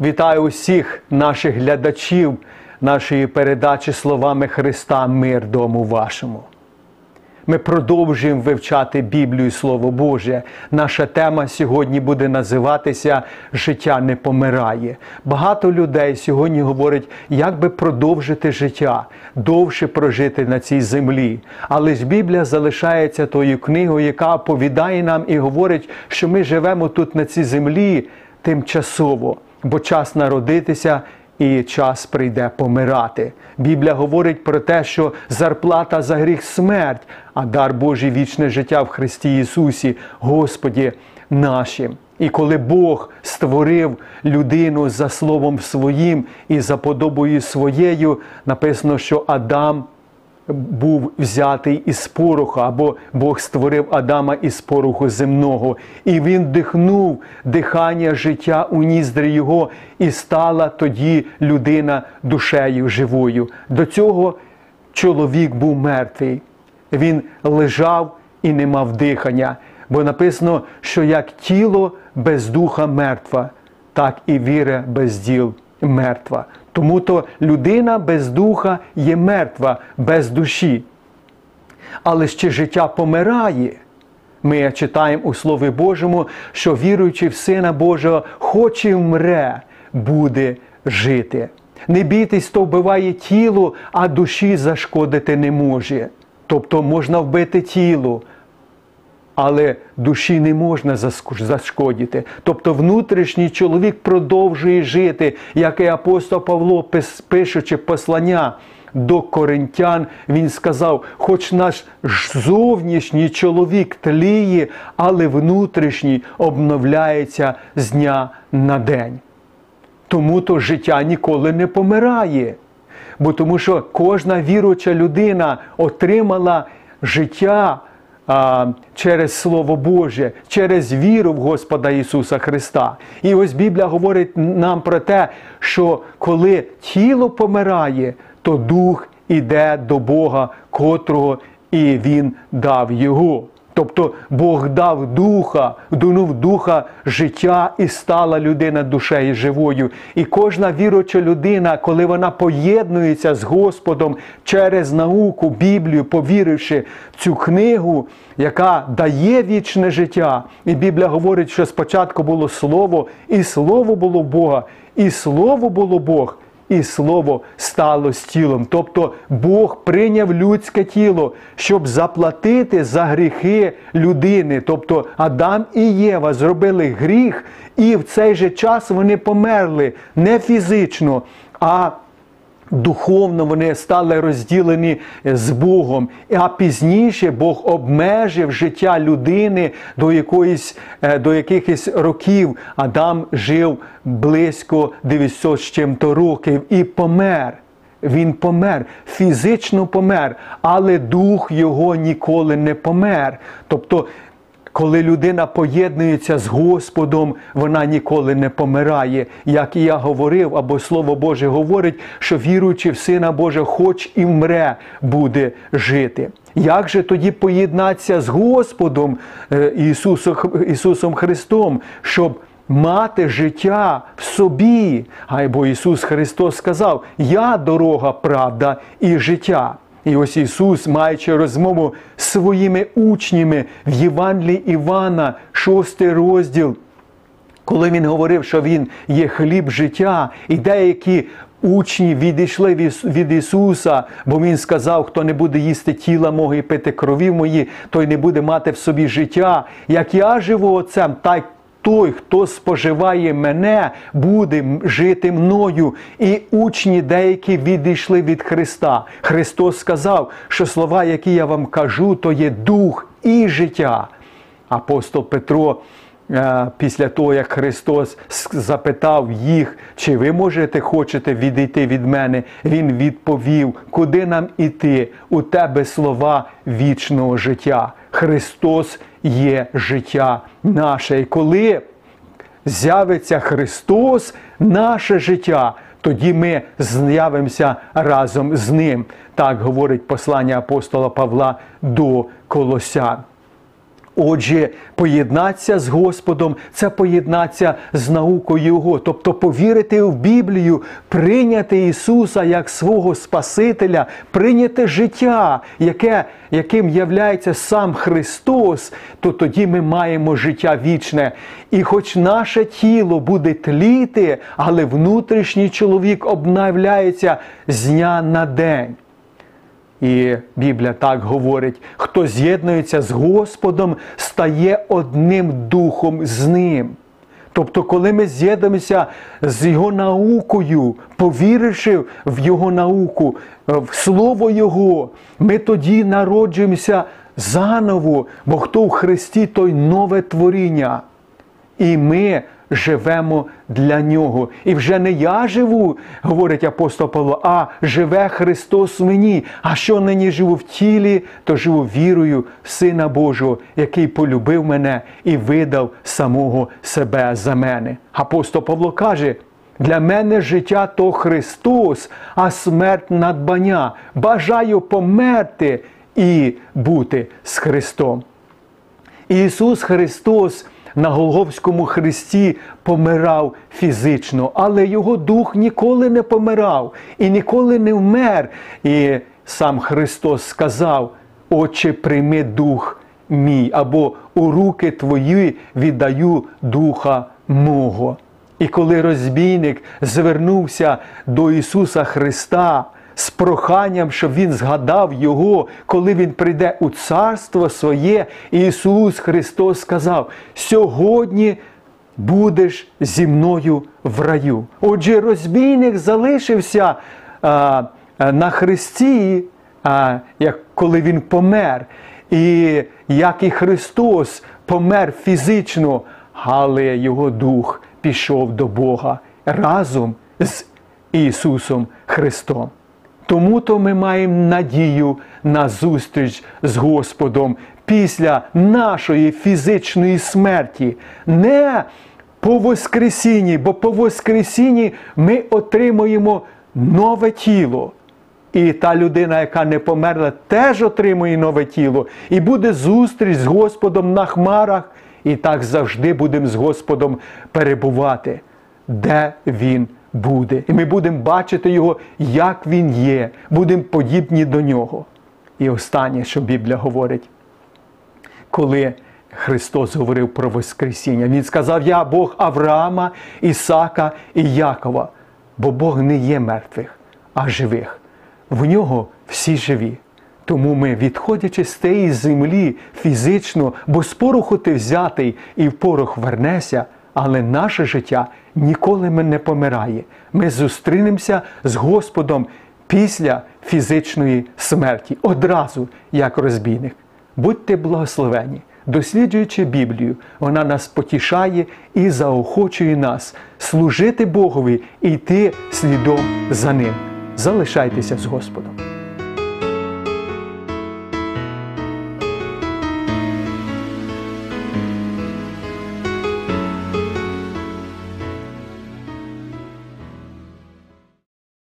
Вітаю усіх наших глядачів нашої передачі словами Христа Мир дому вашому. Ми продовжуємо вивчати Біблію Слово Боже. Наша тема сьогодні буде називатися Життя не помирає. Багато людей сьогодні говорять, як би продовжити життя, довше прожити на цій землі. Але ж Біблія залишається тою книгою, яка оповідає нам і говорить, що ми живемо тут на цій землі тимчасово, бо час народитися і час прийде помирати. Біблія говорить про те, що зарплата за гріх смерть, а дар Божий вічне життя в Христі Ісусі, Господі нашим. І коли Бог створив людину за словом своїм і за подобою своєю, написано, що Адам був взятий із пороху, або Бог створив Адама із пороху земного, і він дихнув дихання життя у ніздрі його, і стала тоді людина душею живою. До цього чоловік був мертвий. Він лежав і не мав дихання, бо написано, що як тіло без духа мертва, так і віра без діл мертва. Тому то людина без духа є мертва, без душі. Але ще життя помирає. Ми читаємо у Слові Божому, що віруючи в Сина Божого, хоч і вмре, буде жити. Не бійтесь, хто вбиває тіло, а душі зашкодити не може. Тобто можна вбити тіло, але душі не можна зашкодити. Тобто внутрішній чоловік продовжує жити, як і апостол Павло, пишучи послання до коринтян, він сказав: хоч наш зовнішній чоловік тліє, але внутрішній обновляється з дня на день. Тому то життя ніколи не помирає. Бо тому що кожна віруча людина отримала життя а, через Слово Боже, через віру в Господа Ісуса Христа. І ось Біблія говорить нам про те, що коли тіло помирає, то дух іде до Бога, котрого і Він дав його. Тобто Бог дав духа, дунув духа життя і стала людина душею живою. І кожна віруча людина, коли вона поєднується з Господом через науку, Біблію, повіривши в цю книгу, яка дає вічне життя. І Біблія говорить, що спочатку було Слово, і Слово було Бога, і Слово було Бог і слово стало тілом. Тобто Бог прийняв людське тіло, щоб заплатити за гріхи людини. Тобто Адам і Єва зробили гріх, і в цей же час вони померли не фізично, а Духовно вони стали розділені з Богом, а пізніше Бог обмежив життя людини до якоїсь, е, до якихось років. Адам жив близько 900 з чим-то років і помер. Він помер, фізично помер, але дух його ніколи не помер. Тобто коли людина поєднується з Господом, вона ніколи не помирає. Як і я говорив, або Слово Боже говорить, що віруючи в Сина Божа, хоч і вмре, буде жити. Як же тоді поєднатися з Господом е, Ісусом, Ісусом Христом, щоб мати життя в собі? Або Ісус Христос сказав: Я дорога, правда і життя. І ось Ісус, маючи розмову з своїми учнями в Євангелії Івана, шостий розділ, коли Він говорив, що Він є хліб життя, і деякі учні відійшли від Ісуса, бо Він сказав, хто не буде їсти тіла мого і пити крові мої, той не буде мати в собі життя. Як я живу Отцем, так той, хто споживає мене, буде жити мною. І учні деякі відійшли від Христа. Христос сказав, що слова, які я вам кажу, то є дух і життя. Апостол Петро. Е, після того, як Христос запитав їх, чи ви можете хочете відійти від мене, Він відповів, куди нам іти? У тебе слова вічного життя. Христос є життя наше. І коли з'явиться Христос, наше життя, тоді ми з'явимося разом з Ним. Так говорить послання апостола Павла до Колосян. Отже, поєднатися з Господом це поєднатися з наукою Його, тобто повірити в Біблію, прийняти Ісуса як свого Спасителя, прийняти життя, яке, яким являється сам Христос, то тоді ми маємо життя вічне. І хоч наше тіло буде тліти, але внутрішній чоловік обновляється з дня на день. І Біблія так говорить: хто з'єднується з Господом, стає одним духом з ним. Тобто, коли ми з'єднуємося з Його наукою, повіривши в Його науку, в Слово Його, ми тоді народжуємося заново, бо хто в Христі, той нове творіння. І ми живемо для нього. І вже не я живу, говорить апостол Павло, а живе Христос в мені. А що нині живу в тілі, то живу вірою в Сина Божого, який полюбив мене і видав самого себе за мене. Апостол Павло каже. Для мене життя то Христос, а смерть надбання. Бажаю померти і бути з Христом. Ісус Христос на Голговському хресті помирав фізично, але Його дух ніколи не помирав і ніколи не вмер. І сам Христос сказав: Отче, прийми дух мій, або у руки твої віддаю духа мого. І коли розбійник звернувся до Ісуса Христа з проханням, щоб Він згадав Його, коли Він прийде у царство своє, Ісус Христос сказав: сьогодні будеш зі мною в раю. Отже, розбійник залишився а, на Христі, а, як коли Він помер. І як і Христос помер фізично, але Його дух пішов до Бога разом з Ісусом Христом. Тому то ми маємо надію на зустріч з Господом після нашої фізичної смерті. Не по Воскресінні, бо по Воскресінні ми отримуємо нове тіло. І та людина, яка не померла, теж отримує нове тіло. І буде зустріч з Господом на хмарах. І так завжди будемо з Господом перебувати, де Він буде. І ми будемо бачити Його, як Він є, будемо подібні до нього. І останнє, що Біблія говорить, коли Христос говорив про Воскресіння, Він сказав: Я Бог Авраама, Ісака і Якова, бо Бог не є мертвих, а живих. В нього всі живі. Тому ми, відходячи з тієї землі фізично, бо з пороху ти взятий і в порох вернеся, але наше життя ніколи не помирає. Ми зустрінемося з Господом після фізичної смерті, одразу як розбійник. Будьте благословені, досліджуючи Біблію, вона нас потішає і заохочує нас служити Богові і йти слідом за ним. Залишайтеся з Господом.